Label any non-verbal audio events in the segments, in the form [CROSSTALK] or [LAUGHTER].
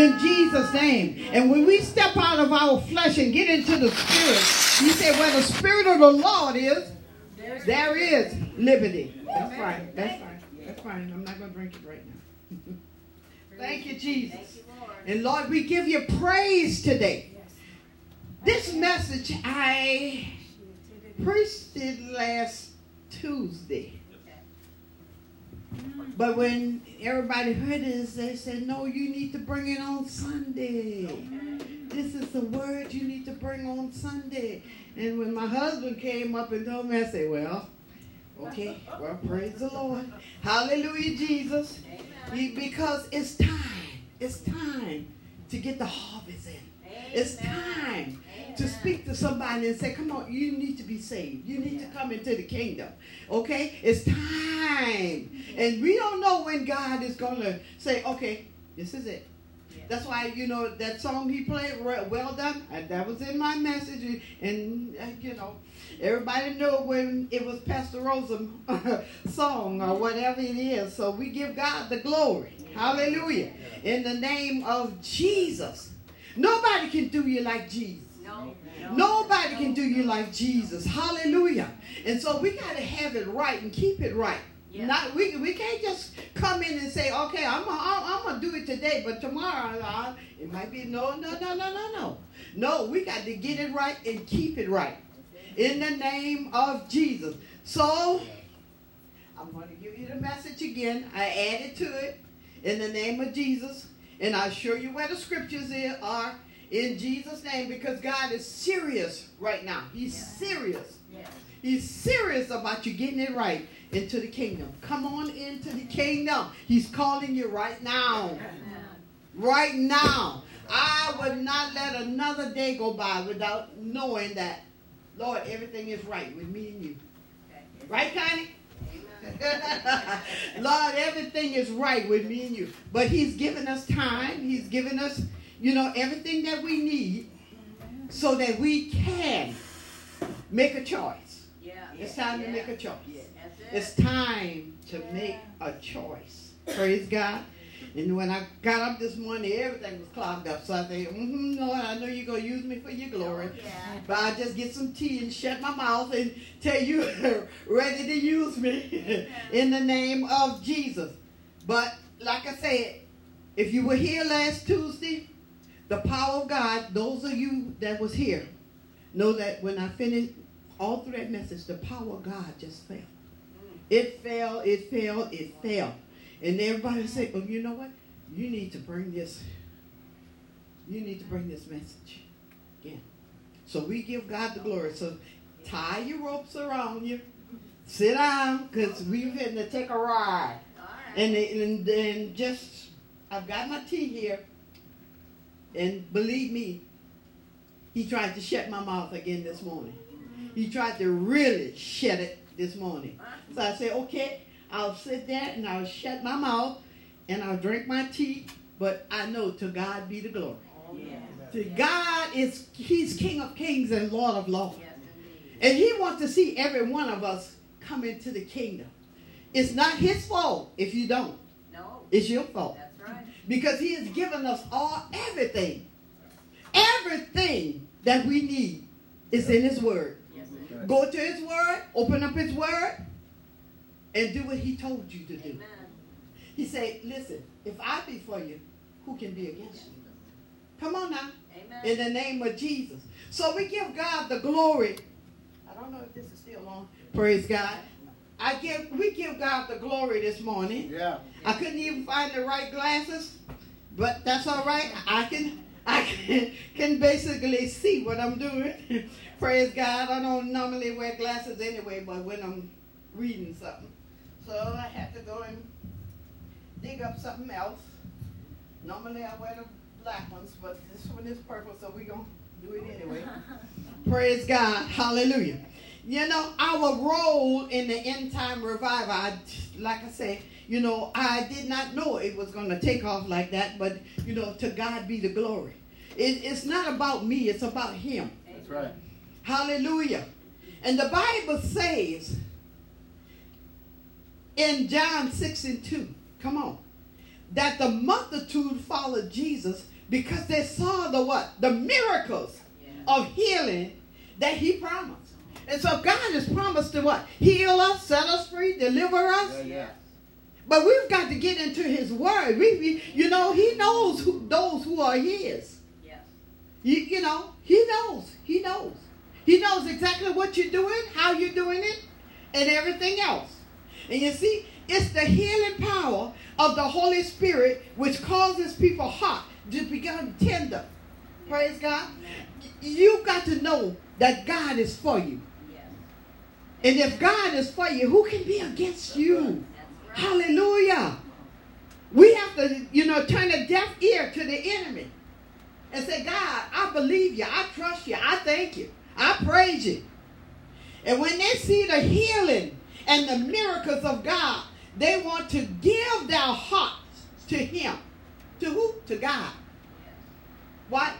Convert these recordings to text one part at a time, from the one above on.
in Jesus' name. And when we step out of our flesh and get into the spirit, you say, where the spirit of the Lord is, there is liberty. That's fine. That's fine. That's fine. I'm not going to drink it right now. [LAUGHS] Thank you, Jesus. And Lord, we give you praise today. This message I preached it last Tuesday. But when everybody heard this, they said, No, you need to bring it on Sunday. This is the word you need to bring on Sunday. And when my husband came up and told me, I said, Well, okay, well, praise the Lord. Hallelujah, Jesus. Because it's time. It's time to get the harvest in. It's time to speak to somebody and say, Come on, you need to be saved. You need to come into the kingdom. Okay? It's time. And we don't know when God is going to say, Okay, this is it. That's why, you know, that song he played, Well Done, that was in my message. And, uh, you know, everybody know when it was Pastor Rosa's [LAUGHS] song or whatever it is. So we give God the glory. Hallelujah. In the name of Jesus. Nobody can do you like Jesus. No. Nobody can do you like Jesus. Hallelujah. And so we got to have it right and keep it right. Yeah. Not we, we can't just come in and say, okay, I'm gonna, I'm gonna do it today, but tomorrow it might be no, no, no, no, no, no. No, we got to get it right and keep it right. In the name of Jesus. So I'm going to give you the message again. I added to it in the name of Jesus. And I'll show you where the scriptures are in Jesus' name because God is serious right now. He's yeah. serious. Yeah. He's serious about you getting it right into the kingdom. Come on into the kingdom. He's calling you right now. Right now. I would not let another day go by without knowing that, Lord, everything is right with me and you. Right, Connie? [LAUGHS] Lord, everything is right with me and you. But He's given us time. He's given us, you know, everything that we need so that we can make a choice. Yeah. It's time yeah. to make a choice. Yeah. It's time to yeah. make a choice. Praise God. And when I got up this morning, everything was clogged up. So I said, mm-hmm, Lord, I know you're going to use me for your glory. Oh, yeah. But I just get some tea and shut my mouth and tell you, [LAUGHS] ready to use me in the name of Jesus. But like I said, if you were here last Tuesday, the power of God, those of you that was here, know that when I finished all through that message, the power of God just fell. Mm. It fell, it fell, it fell. And everybody said, "Oh, you know what? You need to bring this. You need to bring this message again." So we give God the glory. So tie your ropes around you. Sit down, cause we're going to take a ride. And and then just, I've got my tea here. And believe me, he tried to shut my mouth again this morning. He tried to really shut it this morning. So I said, okay, I'll sit there and I'll shut my mouth and I'll drink my tea, but I know to God be the glory. Yeah. To God is He's King of Kings and Lord of Lords. Yes, and He wants to see every one of us come into the kingdom. It's not His fault if you don't. No. It's your fault. That's right. Because He has given us all everything. Everything that we need is in His Word. Yes, Go to His Word, open up His Word, and do what he told you to do. Amen. He said, listen, if I be for you, who can be against you? Come on now. Amen. In the name of Jesus. So we give God the glory. I don't know if this is still on. Praise God. I give we give God the glory this morning. Yeah. I couldn't even find the right glasses, but that's all right. I can I can, can basically see what I'm doing. [LAUGHS] Praise God. I don't normally wear glasses anyway, but when I'm reading something. So I had to go and dig up something else. Normally I wear the black ones, but this one is purple, so we're going to do it anyway. [LAUGHS] Praise God. Hallelujah. You know, our role in the end time revival, I, like I say, you know, I did not know it was going to take off like that, but, you know, to God be the glory. It, it's not about me, it's about Him. That's right. Hallelujah. And the Bible says in John 6 and 2. Come on. that the multitude followed Jesus because they saw the what? The miracles of healing that he promised. And so God has promised to what? Heal us, set us free, deliver us. Yeah, yeah. But we've got to get into his word. We, we you know, he knows who, those who are his. Yes. You, you know, he knows. He knows. He knows exactly what you're doing, how you're doing it, and everything else. And you see, it's the healing power of the Holy Spirit which causes people's heart to become tender. Praise God. You've got to know that God is for you. And if God is for you, who can be against you? Hallelujah. We have to, you know, turn a deaf ear to the enemy and say, God, I believe you. I trust you. I thank you. I praise you. And when they see the healing and the miracles of God, they want to give their hearts to Him. To who? To God. Why?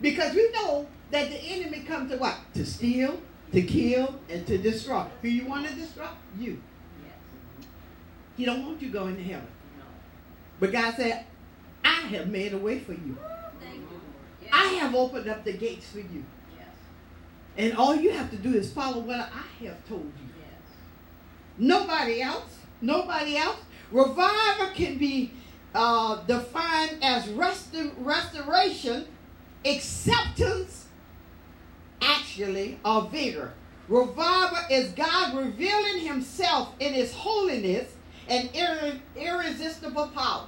Because we know that the enemy comes to what? To steal, to kill, and to destroy. Who you want to destroy? You. He don't want you going to heaven. But God said, I have made a way for you. I have opened up the gates for you. And all you have to do is follow what I have told you. Nobody else. Nobody else. Revival can be uh, defined as restor- restoration, acceptance, actually, or vigor. Revival is God revealing Himself in His holiness and irre- irresistible power.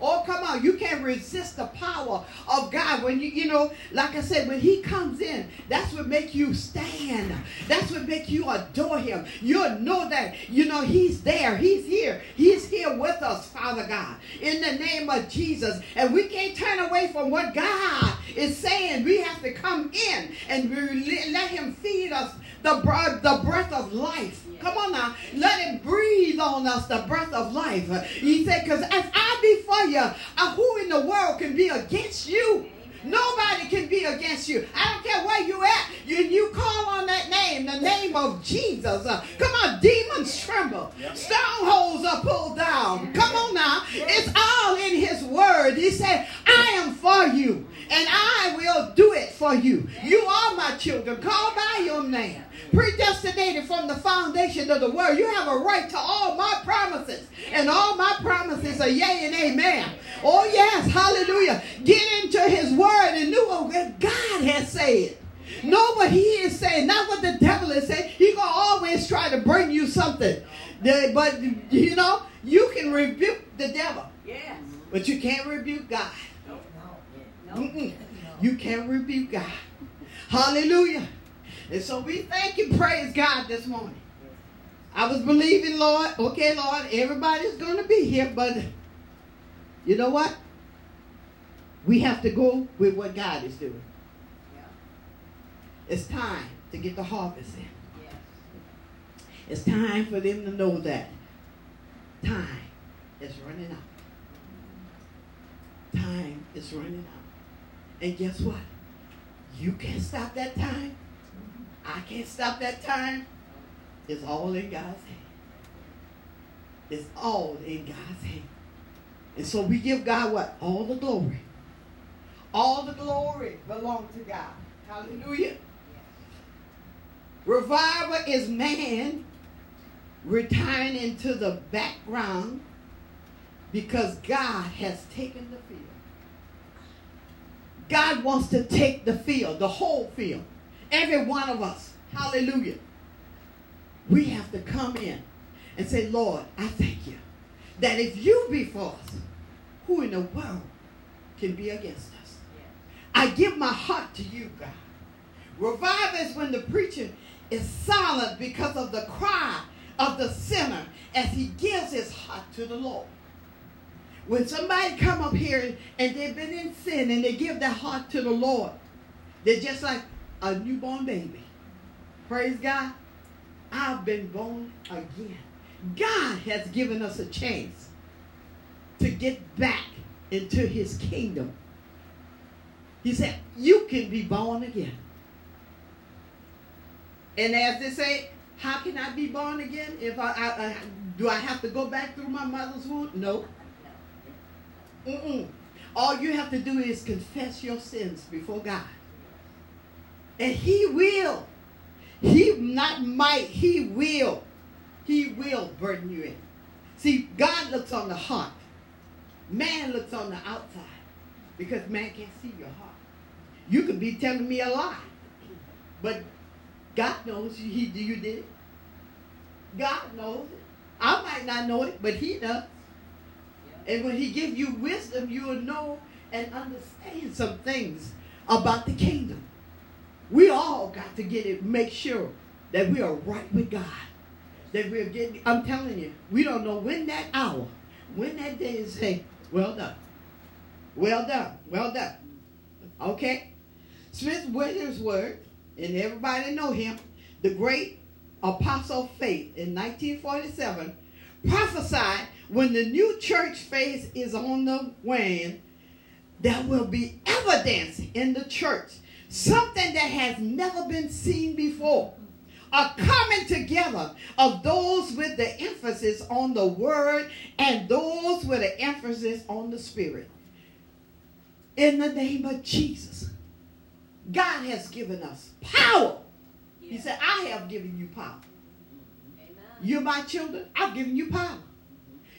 Oh, come on. You can't resist the power of God. When you, you know, like I said, when he comes in, that's what make you stand. That's what make you adore him. You'll know that, you know, he's there. He's here. He's here with us, Father God, in the name of Jesus. And we can't turn away from what God is saying. We have to come in and we let him feed us the, the breath of life. Come on now. Let him breathe on us the breath of life. He said, because as I be for you, uh, who in the world can be against you? Nobody can be against you. I don't care where you at. You, you call on that name, the name of Jesus. Uh, come on, demons tremble. Strongholds are pulled down. Come on now. It's all in his word. He said, I am for you, and I will do it for you. You are my children. Call by your name. Predestinated from the foundation of the world. You have a right to all my promises. And all my promises are yea and amen. Oh, yes. Hallelujah. Get into his word and know what God has said. Know what he is saying, not what the devil is saying. He gonna always try to bring you something. But you know, you can rebuke the devil, Yes. but you can't rebuke God. No. Mm-mm. You can't rebuke God. Hallelujah. And so we thank and praise God this morning. I was believing, Lord, okay, Lord, everybody's going to be here, but you know what? We have to go with what God is doing. Yeah. It's time to get the harvest in. Yes. It's time for them to know that time is running out. Time is running out. And guess what? You can't stop that time. I can't stop that time. It's all in God's hand. It's all in God's hand. And so we give God what? All the glory. All the glory belongs to God. Hallelujah. Revival is man retiring into the background because God has taken the field. God wants to take the field, the whole field. Every one of us. Hallelujah. We have to come in and say, Lord, I thank you that if you be for us, who in the world can be against us? I give my heart to you, God. Revival is when the preacher is silent because of the cry of the sinner as he gives his heart to the Lord. When somebody come up here and they've been in sin and they give their heart to the Lord, they're just like a newborn baby. Praise God. I've been born again. God has given us a chance to get back into his kingdom. He said, you can be born again. And as they say, how can I be born again? If I, I, I do I have to go back through my mother's womb? No. Mm-mm. All you have to do is confess your sins before God. And He will. He not might, He will. He will burden you in. See, God looks on the heart. Man looks on the outside. Because man can't see your heart. You could be telling me a lie. But God knows he, you did it. God knows it. I might not know it, but He does. And when He gives you wisdom, you will know and understand some things about the kingdom. Got to get it, make sure that we are right with God. That we're getting, I'm telling you, we don't know when that hour, when that day is say, well done. Well done. Well done. Okay? Smith Wigglesworth, and everybody know him, the great apostle of faith in 1947, prophesied when the new church phase is on the wane, there will be evidence in the church, something that has never been seen before. A coming together of those with the emphasis on the word and those with the emphasis on the spirit. In the name of Jesus, God has given us power. He said, I have given you power. Mm-hmm. You're my children. I've given you power.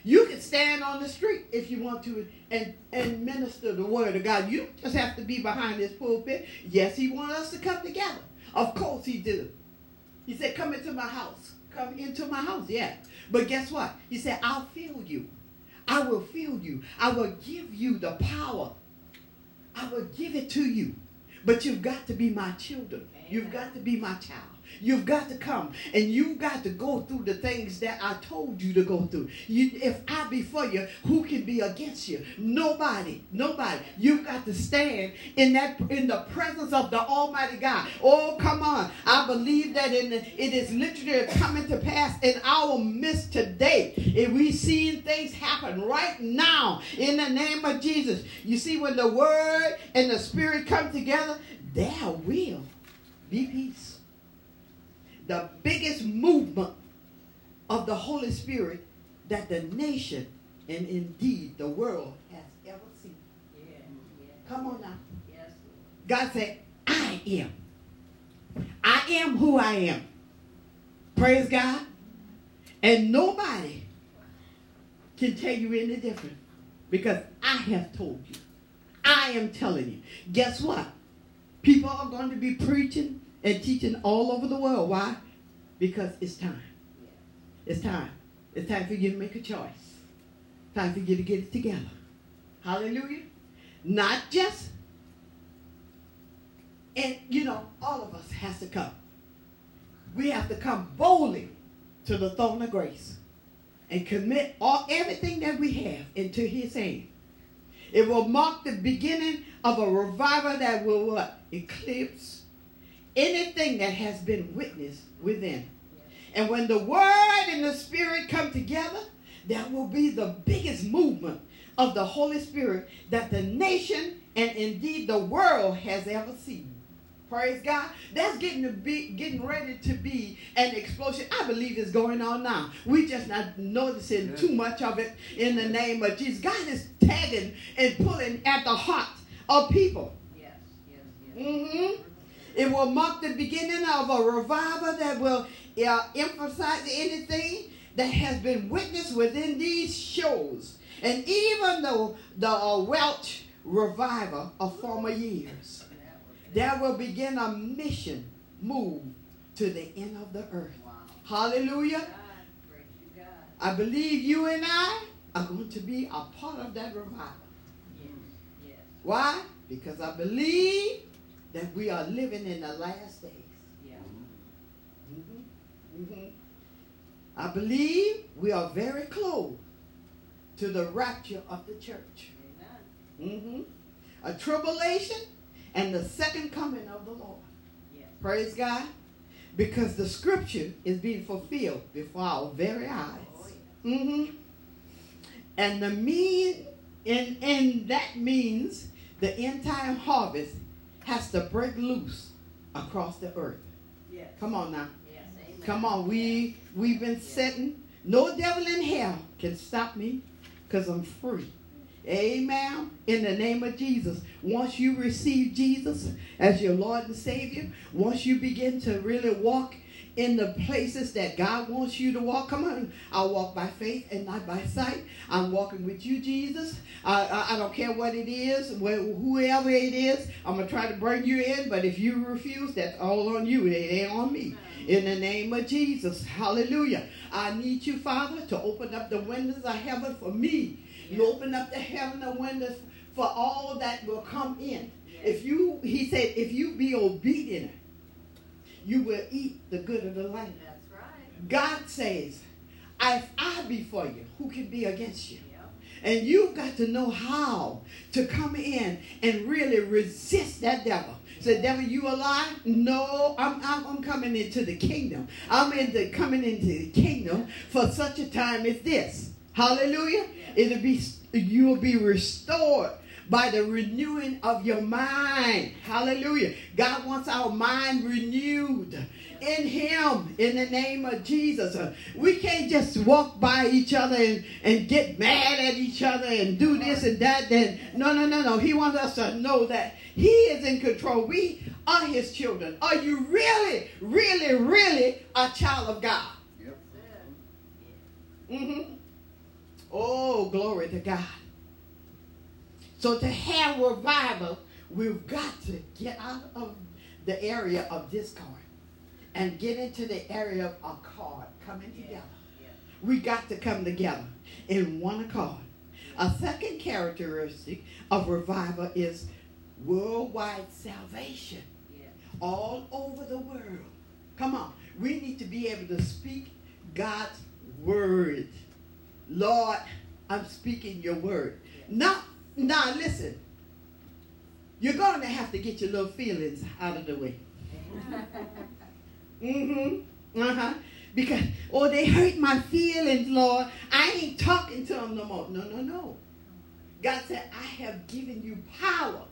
You can stand on the street if you want to and, and minister the word of God. You just have to be behind this pulpit. Yes, he wants us to come together. Of course he did. He said, come into my house. Come into my house, yeah. But guess what? He said, I'll fill you. I will fill you. I will give you the power. I will give it to you. But you've got to be my children. You've got to be my child. You've got to come and you've got to go through the things that I told you to go through. You, if I be for you, who can be against you? Nobody. Nobody. You've got to stand in that in the presence of the Almighty God. Oh, come on. I believe that in the, it is literally coming to pass in our midst today. If we see things happen right now in the name of Jesus. You see, when the word and the spirit come together, there will be peace the biggest movement of the Holy Spirit that the nation and indeed the world has ever seen. Yeah, yeah. Come on now. Yes. God said, I am. I am who I am. Praise God. And nobody can tell you any different because I have told you. I am telling you. Guess what? People are going to be preaching and teaching all over the world. Why? Because it's time. It's time. It's time for you to make a choice. Time for you to get it together. Hallelujah. Not just, and you know, all of us has to come. We have to come boldly to the throne of grace and commit all everything that we have into his hand. It will mark the beginning of a revival that will what? Eclipse anything that has been witnessed within. And when the word and the spirit come together, that will be the biggest movement of the Holy Spirit that the nation and indeed the world has ever seen. Praise God. That's getting to be getting ready to be an explosion. I believe it's going on now. We just not noticing yes. too much of it in the name of Jesus. God is tagging and pulling at the heart of people. Yes, yes, yes. Mm-hmm. It will mark the beginning of a revival that will uh, emphasize anything that has been witnessed within these shows. And even though the uh, Welsh revival of former years, there will begin a mission move to the end of the earth. Wow. Hallelujah. I believe you and I are going to be a part of that revival. Yes. Yes. Why? Because I believe that we are living in the last days. Yeah. Mm-hmm. Mm-hmm. I believe we are very close to the rapture of the church. Mm-hmm. A tribulation and the second coming of the Lord. Yes. Praise God. Because the scripture is being fulfilled before our very eyes. Oh, yeah. mm-hmm. And the mean, and, and that means the end time harvest has to break loose across the earth. Yes. Come on now. Yes, Come on. We we've been yes. sitting. No devil in hell can stop me because I'm free. Amen. In the name of Jesus. Once you receive Jesus as your Lord and Savior, once you begin to really walk in the places that God wants you to walk. Come on. I walk by faith and not by sight. I'm walking with you, Jesus. I, I, I don't care what it is, whoever it is. I'm going to try to bring you in, but if you refuse, that's all on you. It ain't on me. In the name of Jesus. Hallelujah. I need you, Father, to open up the windows of heaven for me. You open up the heaven of windows for all that will come in. If you, he said, if you be obedient, you will eat the good of the land. That's right. God says, if I be for you, who can be against you? Yep. And you've got to know how to come in and really resist that devil. Say, devil, you alive? No, I'm, I'm, I'm coming into the kingdom. I'm into coming into the kingdom for such a time as this. Hallelujah. It'll be you will be restored by the renewing of your mind. Hallelujah. God wants our mind renewed in Him in the name of Jesus. We can't just walk by each other and, and get mad at each other and do this and that. Then no, no, no, no. He wants us to know that He is in control. We are His children. Are you really, really, really a child of God? Yep. Mm-hmm. Oh, glory to God. So to have revival, we've got to get out of the area of discord and get into the area of accord, coming Yeah. together. Yeah. We got to come together in one accord. A second characteristic of revival is worldwide salvation Yeah. all over the world. Come on. We need to be able to speak God's word. Lord, I'm speaking your word. Now, now listen. You're going to have to get your little feelings out of the way. [LAUGHS] Mm-hmm. Uh-huh. Because, oh, they hurt my feelings, Lord. I ain't talking to them no more. No, no, no. God said, I have given you power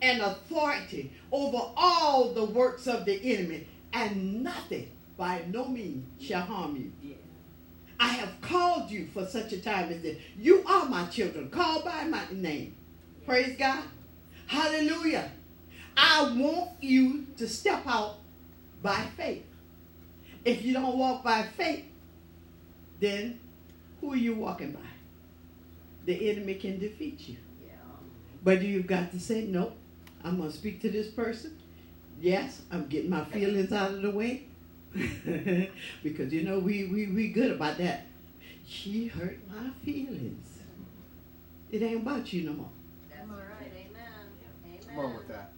and authority over all the works of the enemy, and nothing by no means shall harm you. I have called you for such a time as this. You are my children, called by my name. Praise God. Hallelujah. I want you to step out by faith. If you don't walk by faith, then who are you walking by? The enemy can defeat you. Yeah. But you've got to say, no, I'm going to speak to this person. Yes, I'm getting my feelings out of the way. [LAUGHS] because, you know, we, we, we good about that. She hurt my feelings. It ain't about you no more. That's all right. Amen. Amen. Come on with that.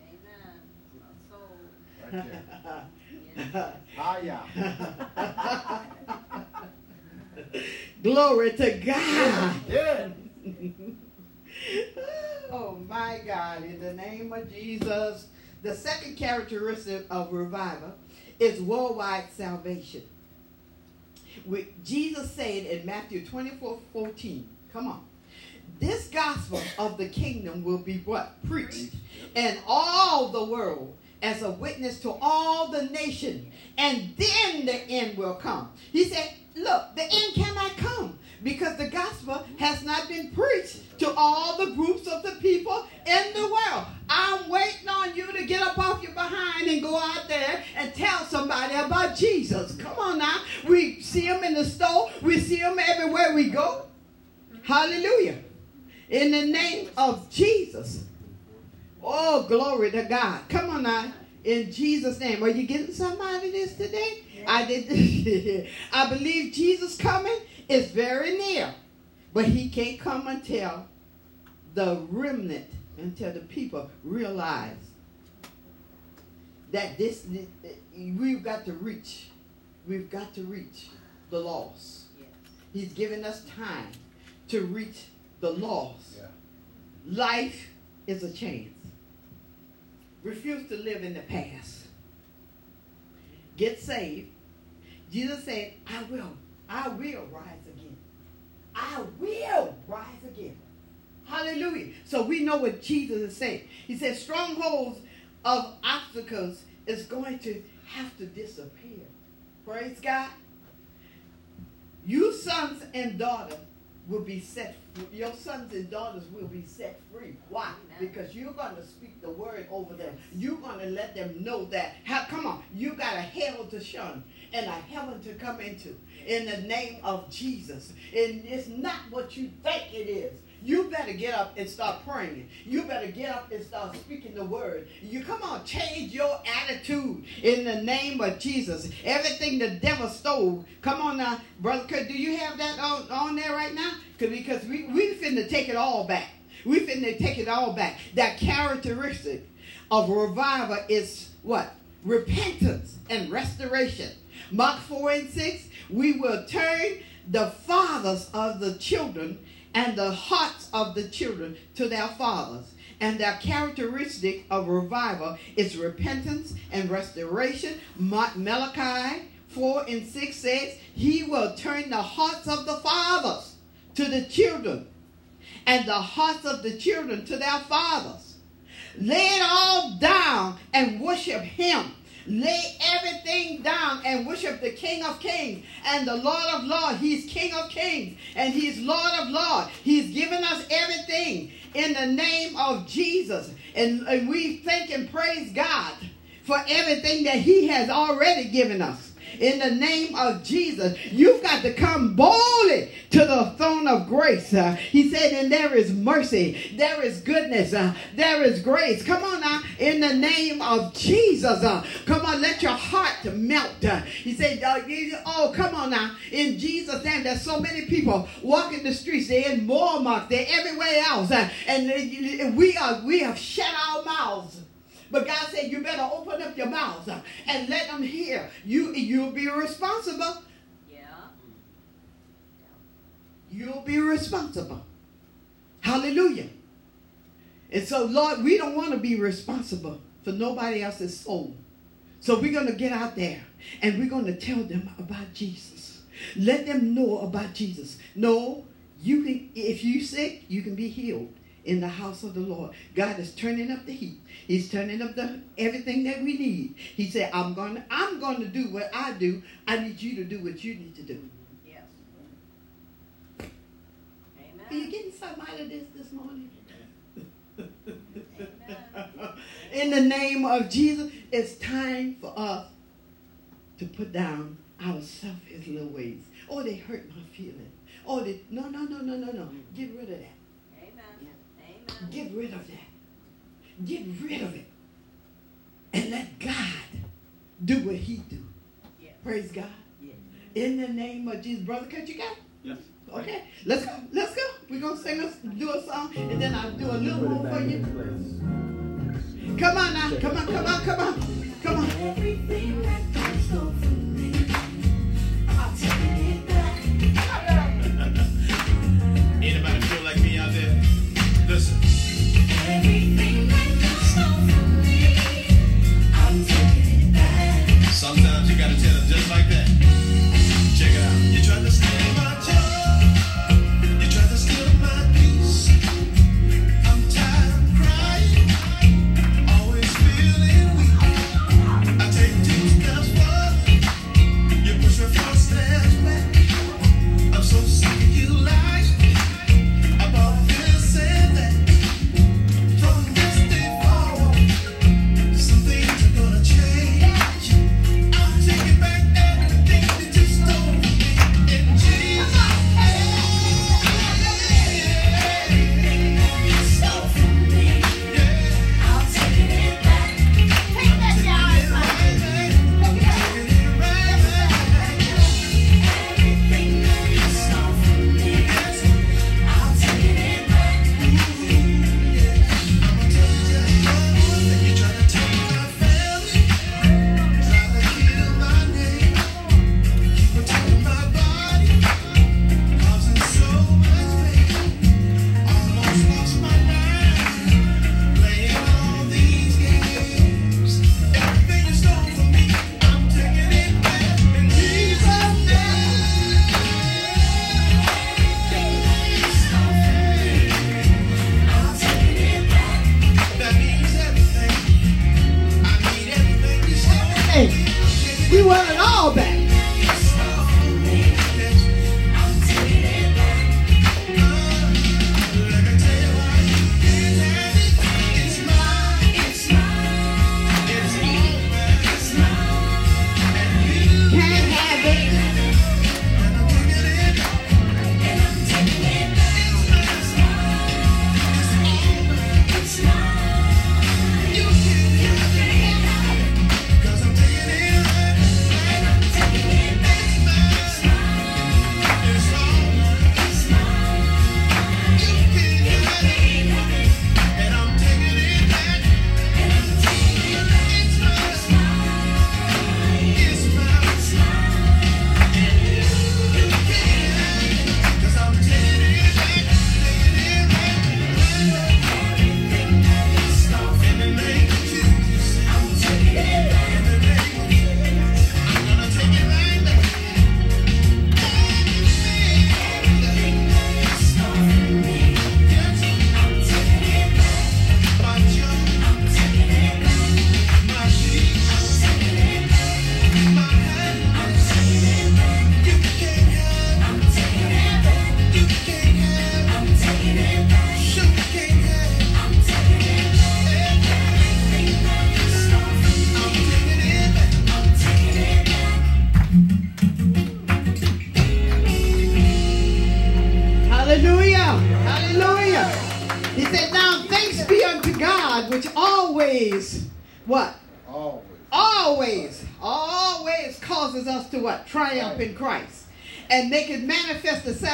Amen. My soul. Right there. Yes. Ah, yeah. [LAUGHS] Glory to God. Yeah. [LAUGHS] oh my God, in the name of Jesus. The second characteristic of revival is worldwide salvation. With Jesus said in Matthew 24 14, come on. This gospel of the kingdom will be what? Preached in all the world as a witness to all the nation, and then the end will come. He said, Look, the end cannot come because the gospel has not been preached to all the groups of the people in the world. I'm waiting on you to get up off your behind and go out there and tell somebody about Jesus. Come on now. We see him in the store, we see him everywhere we go. Hallelujah. In the name of Jesus. Oh, glory to God. Come on now. In Jesus' name. Are you getting somebody this today? I did. [LAUGHS] I believe Jesus coming is very near. But he can't come until the remnant, until the people realize that this we've got to reach. We've got to reach the lost. Yes. He's given us time to reach the lost. Yeah. Life is a chance. Refuse to live in the past. Get saved. Jesus said, I will. I will rise again. I will rise again. Hallelujah. So we know what Jesus is saying. He said strongholds of obstacles is going to have to disappear. Praise God. You sons and daughters will be set free. your sons and daughters will be set free. Why? Amen. Because you're going to speak the word over them. You're going to let them know that. How, come on, you got a hell to shun and a heaven to come into in the name of Jesus. And it's not what you think it is. You better get up and start praying. You better get up and start speaking the word. You come on, change your attitude in the name of Jesus. Everything the devil stole. Come on now, brother do you have that on, on there right now? 'Cause- Because we, we finna take it all back. We finna take it all back. That characteristic of revival is what? Repentance and restoration. Mark 4 and 6, we will turn the fathers of the children and the hearts of the children to their fathers. And their characteristic of revival is repentance and restoration. Ma- Malachi 4 and 6 says, He will turn the hearts of the fathers to the children, and the hearts of the children to their fathers. Lay it all down and worship Him. Lay everything down and worship the King of Kings and the Lord of Lords. He's King of Kings and He's Lord of Lords. He's given us everything in the name of Jesus. And, and we thank and praise God for everything that He has already given us. In the name of Jesus, you've got to come boldly to the throne of grace. Uh, he said, and there is mercy, there is goodness, uh, there is grace. Come on now, in the name of Jesus. Uh, come on, let your heart melt. Uh, he said, uh, oh, come on now, in Jesus' name. There's so many people walking the streets. They're in Walmart, they're everywhere else, uh, and we are we have shut our mouths. But God said, you better open up your mouth uh, and let them hear. You, you'll be responsible. Yeah. You'll be responsible. Hallelujah. And so, Lord, we don't want to be responsible for nobody else's soul. So we're going to get out there and we're going to tell them about Jesus. Let them know about Jesus. No, you can if you sick, you can be healed in the house of the Lord. God is turning up the heat. He's turning up the everything that we need. He said, I'm going to I'm going to do what I do. I need you to do what you need to do. Yes. Are you getting something out of this this morning? Amen. In the name of Jesus, it's time for us to put down our selfish little ways. Oh, they hurt my feelings. Oh, they no, no, no, no, no, no. Get rid of that. Amen. Amen. Get rid of that. Get rid of it, and let God do what He do. Yes. Praise God. Yes. In the name of Jesus, brother, cut you got? Yes. Okay, let's go. Let's go. We're gonna sing us, do a song, and then I'll do a little more for you. Come on now. Come on. Come on. Come on. Come on.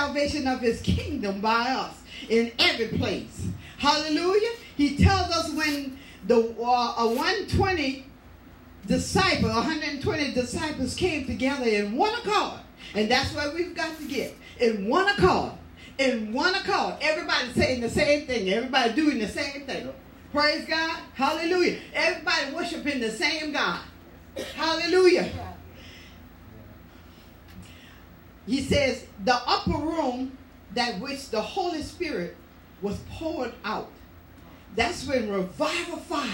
Salvation of his kingdom by us in every place. Hallelujah. He tells us when the uh, uh, 120 disciples, 120 disciples came together in one accord. And that's what we've got to get. In one accord. In one accord. Everybody saying the same thing. Everybody doing the same thing. Praise God. Hallelujah. Everybody worshiping the same God. Hallelujah. He says, the upper room that which the Holy Spirit was poured out. That's when revival fire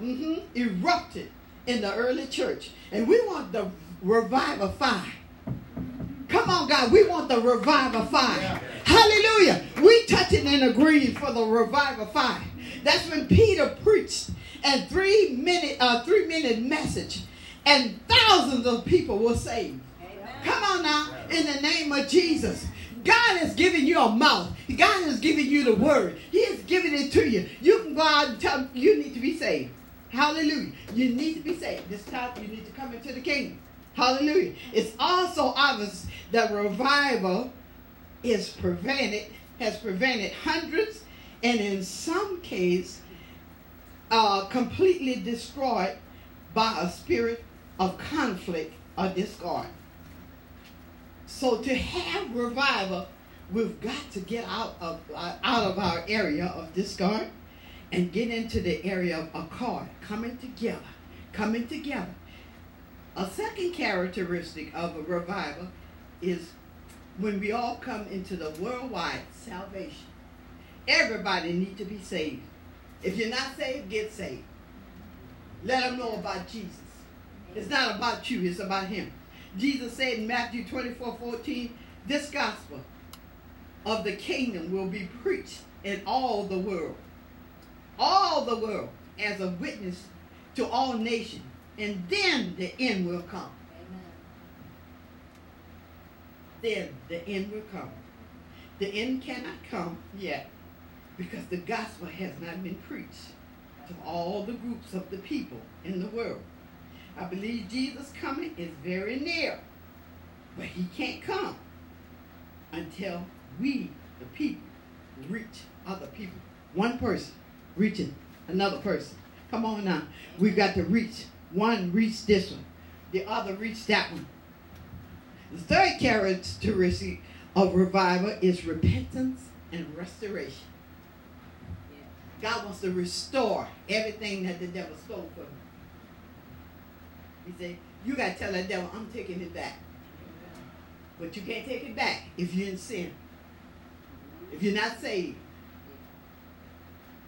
mhm, erupted in the early church. And we want the revival fire. Come on, God, we want the revival fire. Hallelujah. We touching and agreeing for the revival fire. That's when Peter preached and three minute uh, three minute message, and thousands of people were saved. Come on now, in the name of Jesus. God has given you a mouth. God has given you the word. He has given it to you. You can go out and tell you need to be saved. Hallelujah. You need to be saved. This time you need to come into the kingdom. Hallelujah. It's also obvious that revival is prevented, has prevented hundreds, and in some case, uh, completely destroyed by a spirit of conflict or discord. So to have revival, we've got to get out of uh, out of our area of discard and get into the area of accord, coming together, coming together. A second characteristic of a revival is when we all come into the worldwide salvation. Everybody need to be saved. If you're not saved, get saved. Let them know about Jesus. It's not about you, it's about him. Jesus said in Matthew 24, 14, this gospel of the kingdom will be preached in all the world. All the world as a witness to all nations. And then the end will come. Amen. Then the end will come. The end cannot come yet because the gospel has not been preached to all the groups of the people in the world. I believe Jesus' coming is very near, but he can't come until we, the people, reach other people. One person reaching another person. Come on now. We've got to reach. One reach this one, the other reach that one. The third characteristic of revival is repentance and restoration. God wants to restore everything that the devil stole from you. He said, You got to tell that devil, I'm taking it back. But you can't take it back if you're in sin. If you're not saved.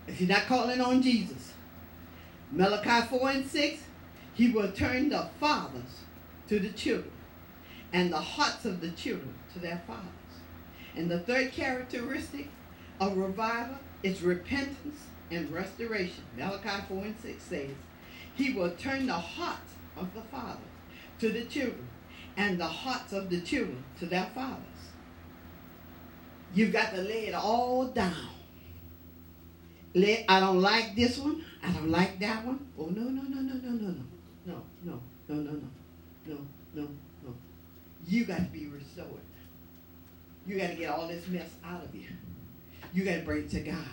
If you're not calling on Jesus. Malachi 4 and 6, he will turn the fathers to the children and the hearts of the children to their fathers. And the third characteristic of revival is repentance and restoration. Malachi 4 and 6 says, He will turn the hearts of the fathers to the children and the hearts of the children to their fathers. You've got to lay it all down. Lay, I don't like this one. I don't like that one. Oh, no, no, no, no, no, no, no. No, no, no, no, no. No, no, no. You got to be restored. You got to get all this mess out of you. You got to bring it to God.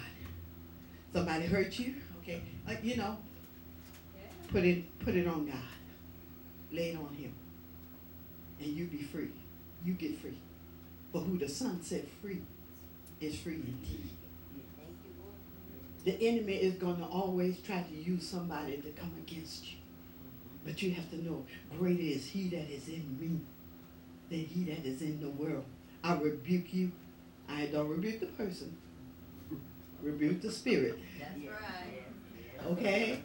Somebody hurt you, okay? Uh, you know, put it put it on God. Lay it on Him, and you be free. You get free. But who the Son set free is free indeed. The enemy is going to always try to use somebody to come against you. But you have to know, greater is He that is in me than He that is in the world. I rebuke you. I don't rebuke the person. Rebuke the spirit. That's right. Okay?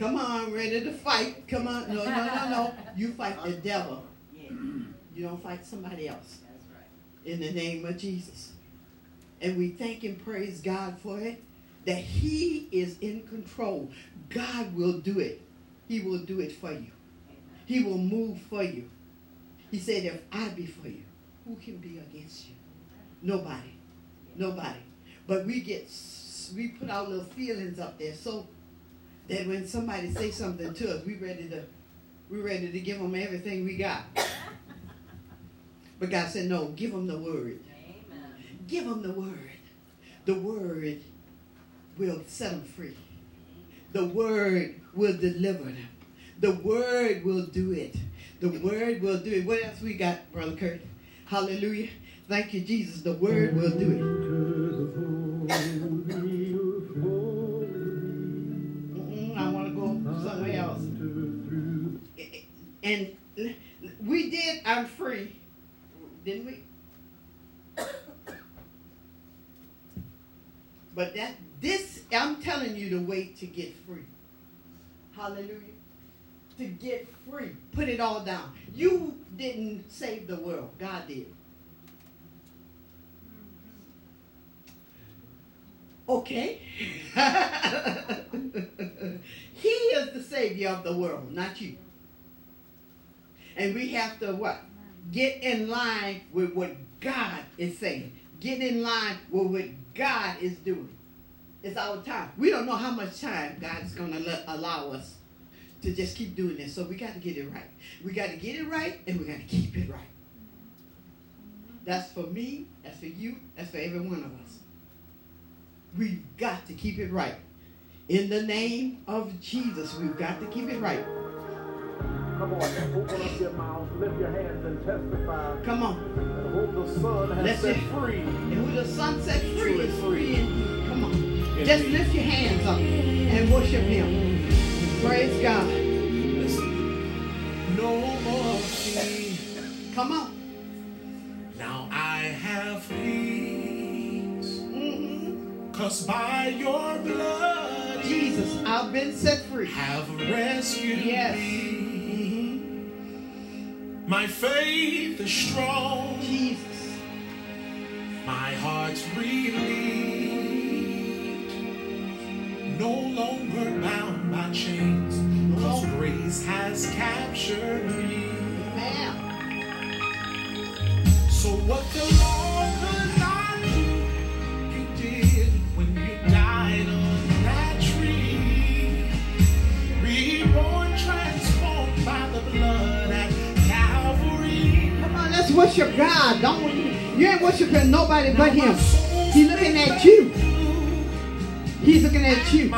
Come on, ready to fight. Come on. No, no, no, no. You fight the [LAUGHS] devil. You don't fight somebody else. That's right. In the name of Jesus. And we thank and praise God for it. That He is in control. God will do it. He will do it for you. He will move for you. He said, if I be for you, who can be against you? Nobody. Nobody. But we get we put our little feelings up there so that when somebody say something to us, we ready to we ready to give them everything we got. But God said, no, give them the word. Amen. Give them the word. The word will set them free. The word will deliver them. The word will do it. The word will do it. What else we got, Brother Kurt? Hallelujah. Thank you, Jesus. The word will do it. The way to get free. Hallelujah. To get free. Put it all down. You didn't save the world. God did. Okay. [LAUGHS] he is the savior of the world, not you. And we have to what? Get in line with what God is saying. Get in line with what God is doing. It's our time. We don't know how much time God's going to allow us to just keep doing this. So we got to get it right. We got to get it right and we got to keep it right. That's for me, that's for you, that's for every one of us. We've got to keep it right. In the name of Jesus, we've got to keep it right. Come on, open up your mouth, lift your hands, and testify Come on. that whom the Son has Let's set free. And who the Son set free is free indeed. Just lift your hands up and worship him. Praise God. Listen. No more fear. Come on. Now I have peace. hmm Cause by your blood Jesus, I've been set free. have rescued Yes. me. hmm My faith is strong. Jesus. My heart's relieved. No longer bound by chains. Cause grace has captured me. So what the Lord could not do, you did when you died on that tree. Reborn, transformed by the blood at Calvary. Come on, let's worship God. Don't you ain't worshiping nobody but him. He's looking at you. He's looking at you.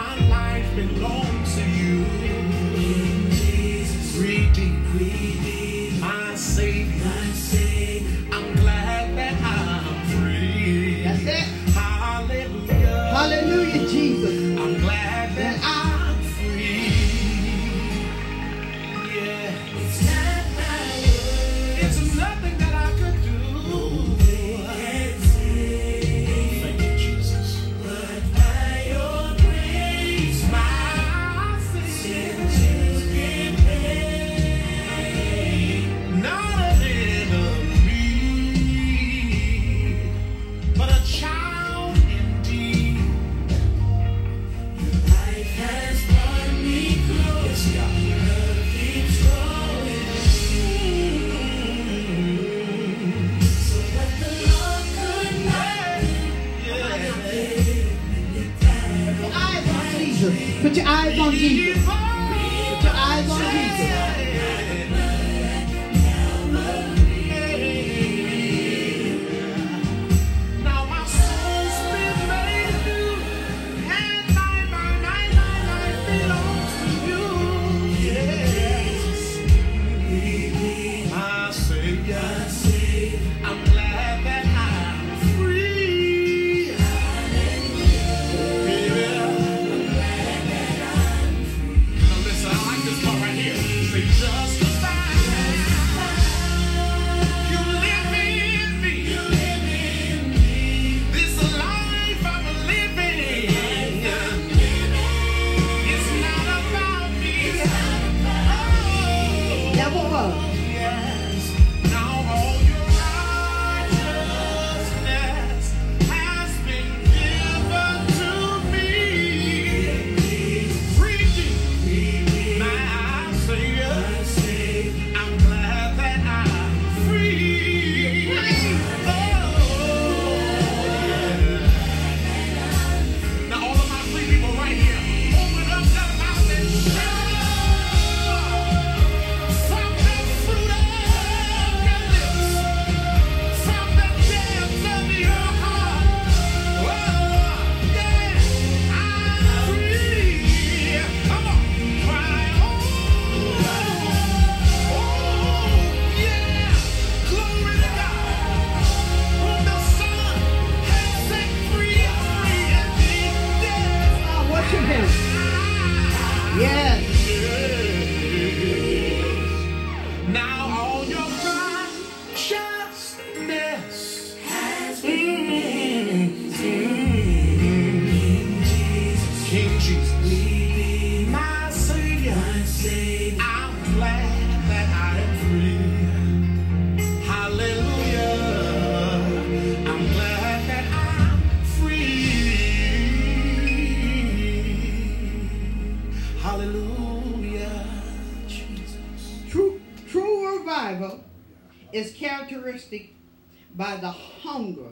Hunger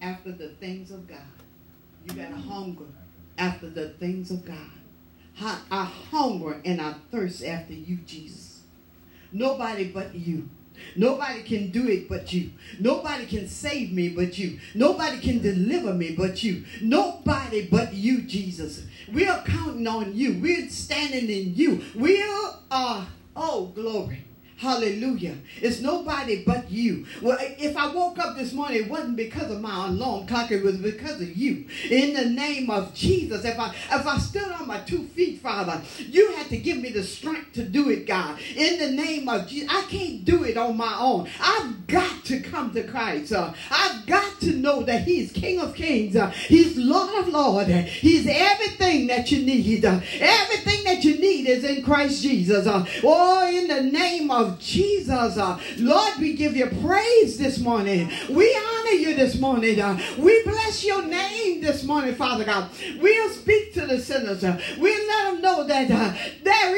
after the things of God. You got to hunger after the things of God. I, I hunger and I thirst after you, Jesus. Nobody but you. Nobody can do it but you. Nobody can save me but you. Nobody can deliver me but you. Nobody but you, Jesus. We are counting on you. We're standing in you. We are, oh, glory. Hallelujah. It's nobody but you. Well, if I woke up this morning, it wasn't because of my alarm clock, it was because of you. In the name of Jesus. If I if I stood on my two feet, Father, you had to give me the strength to do it, God. In the name of Jesus. I can't do it on my own. I've got to come to Christ. Uh, I've got to know that He's King of Kings. Uh, he's Lord of Lords. He's everything that you need. Everything that you need is in Christ Jesus. Oh, in the name of Jesus. Uh, Lord, we give you praise this morning. We honor you this morning. Uh, we bless your name this morning, Father God. We'll speak to the sinners. Uh, we'll let them know that there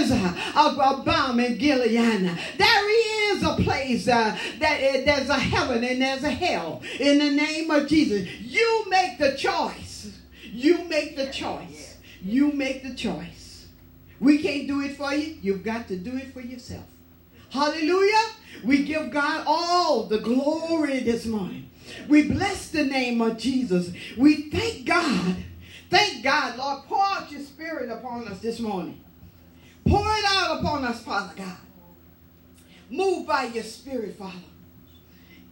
is a, balm in Gilead. There is a place that uh, there's a heaven and there's a hell. In the name of Jesus, you make the choice. You make the choice. You make the choice. We can't do it for you. You've got to do it for yourself. Hallelujah. We give God all the glory this morning. We bless the name of Jesus. We thank God. Thank God, Lord. Pour out your spirit upon us this morning. Pour it out upon us, Father God. Move by your spirit, Father.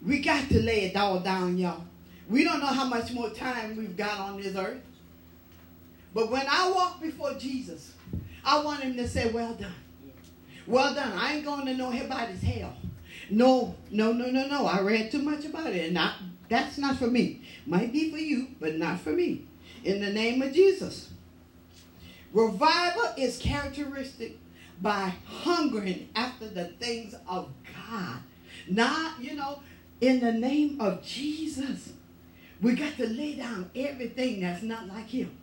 We got to lay it all down, y'all. We don't know how much more time we've got on this earth. But when I walk before Jesus, I want him to say, Well done. Well done. I ain't going to know anybody's hell. No, no, no, no, no. I read too much about it. And that's not for me. Might be for you, but not for me. In the name of Jesus. Revival is characteristic by hungering after the things of God. Not, you know, in the name of Jesus. We got to lay down everything that's not like him.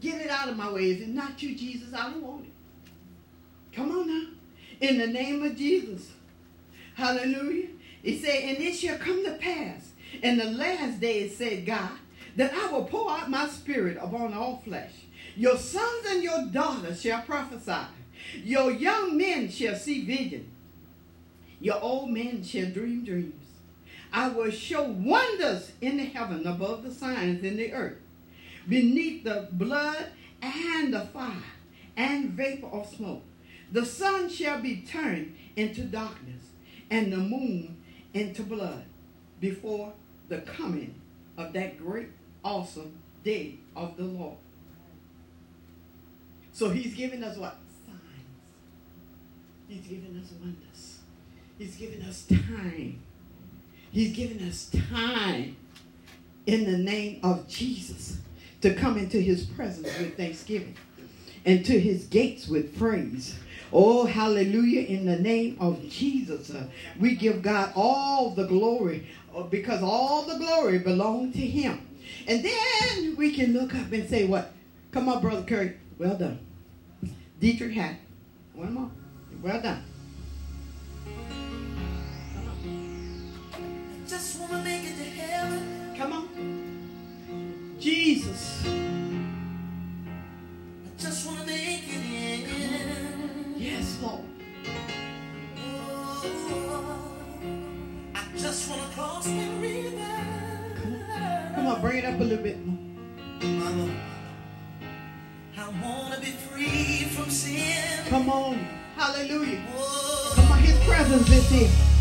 Get it out of my way. If it's not you, Jesus, I don't want it. Come on now. In the name of Jesus. Hallelujah. He said, and it shall come to pass in the last days, said God, that I will pour out my spirit upon all flesh. Your sons and your daughters shall prophesy. Your young men shall see vision. Your old men shall dream dreams. I will show wonders in the heaven above the signs in the earth, beneath the blood and the fire and vapor of smoke. The sun shall be turned into darkness, and the moon into blood, before the coming of that great, awesome day of the Lord. So he's giving us what? Signs. He's giving us wonders. He's giving us time. He's giving us time in the name of Jesus to come into his presence with thanksgiving and to his gates with praise. Oh, hallelujah, in the name of Jesus. Uh, we give God all the glory uh, because all the glory belongs to him. And then we can look up and say, what? Come on, Brother Curry. Well done. Dietrich Hack. One more. Well done. Just wanna make it to heaven. Come on. Jesus. I just wanna make it in. Yes, Lord. I just wanna cross the river. Come on, bring it up a little bit more. Mama, I wanna be free from sin. Come on. Hallelujah. Oh, Come on, his presence is here.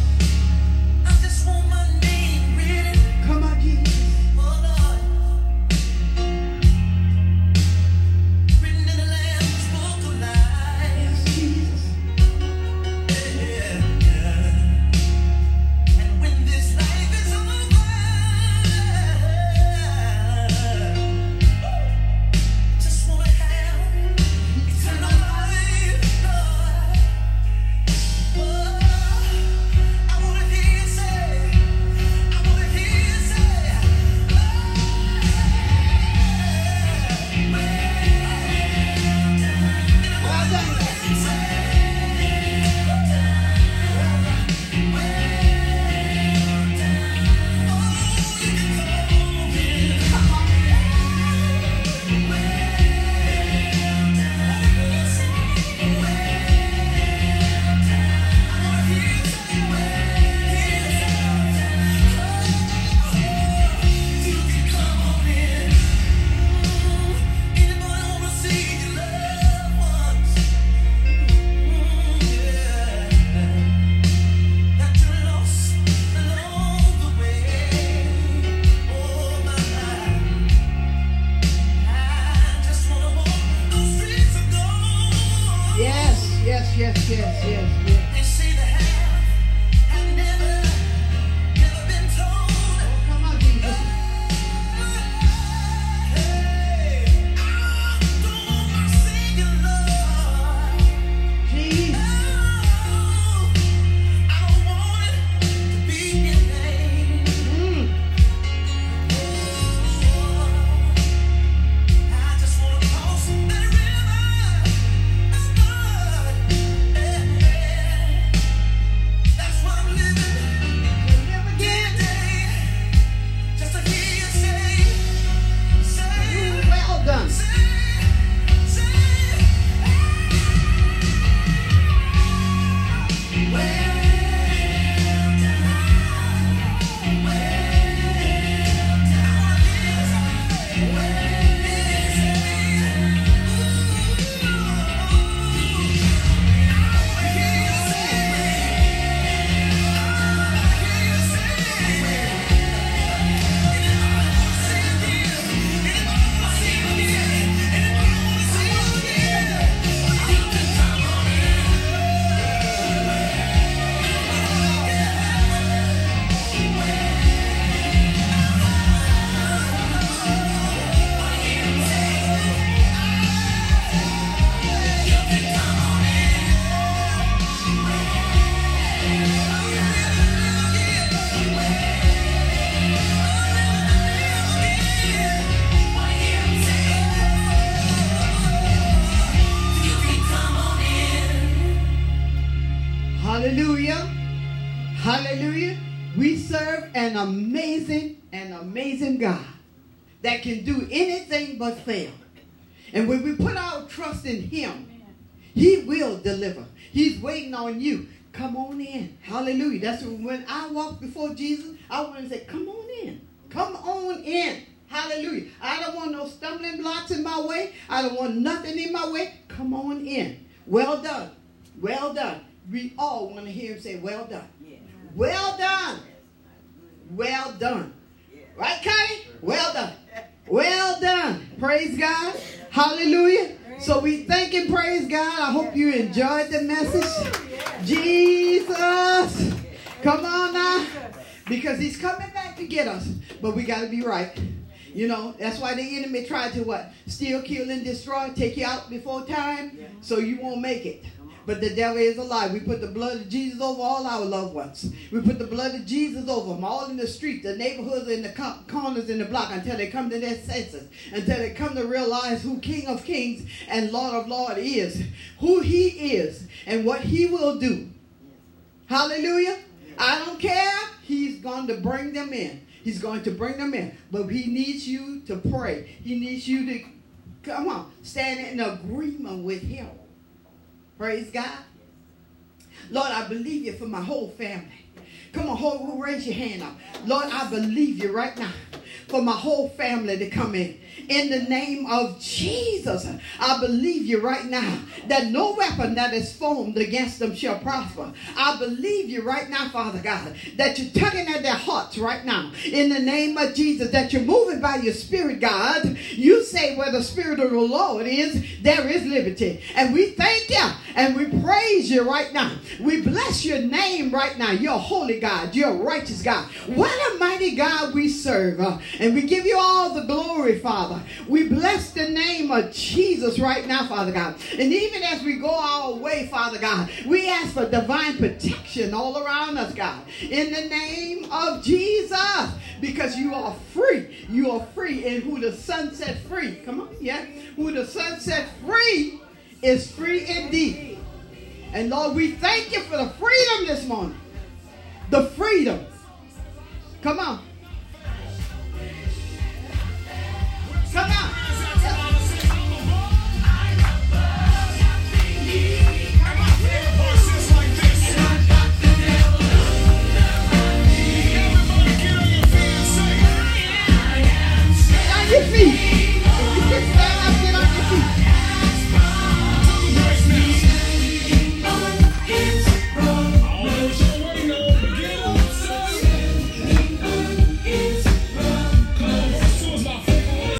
That can do anything but fail. And when we put our trust in Him, He will deliver. He's waiting on you. Come on in. Hallelujah. That's when I walk before Jesus, I want to say, Come on in. Come on in. Hallelujah. I don't want no stumbling blocks in my way. I don't want nothing in my way. Come on in. Well done. Well done. We all want to hear him say, Well done. Well done. Well done. Right, Connie? Well done. Well done. Praise God. Hallelujah. So we thank and praise God. I hope you enjoyed the message. Jesus. Come on now. Because he's coming back to get us. But we got to be right. You know, that's why the enemy tried to what? Steal, kill, and destroy, take you out before time, so you won't make it. But the devil is alive. We put the blood of Jesus over all our loved ones. We put the blood of Jesus over them, all in the street, the neighborhoods, and the co- corners in the block until they come to their senses, until they come to realize who King of Kings and Lord of Lords is, who He is, and what He will do. Hallelujah. I don't care. He's going to bring them in. He's going to bring them in. But he needs you to pray. He needs you to, come on, stand in agreement with him. Praise God. Lord, I believe you for my whole family. Come on, hold, raise your hand up. Lord, I believe you right now for my whole family to come in. In the name of Jesus, I believe you right now that no weapon that is formed against them shall prosper. I believe you right now, Father God, that you're tugging at their hearts right now. In the name of Jesus, that you're moving by your spirit, God. You say where the spirit of the Lord is, there is liberty. And we thank you and we praise you right now. We bless your name right now. You're holy God. You're righteous God. What a mighty God we serve. And we give you all the glory, Father. We bless the name of Jesus right now, Father God. And even as we go our way, Father God, we ask for divine protection all around us, God. In the name of Jesus. Because you are free. You are free. And who the Son set free. Come on, yeah. Who the Son set free is free indeed. And Lord, we thank you for the freedom this morning. The freedom. Come on. Come on. Your feet.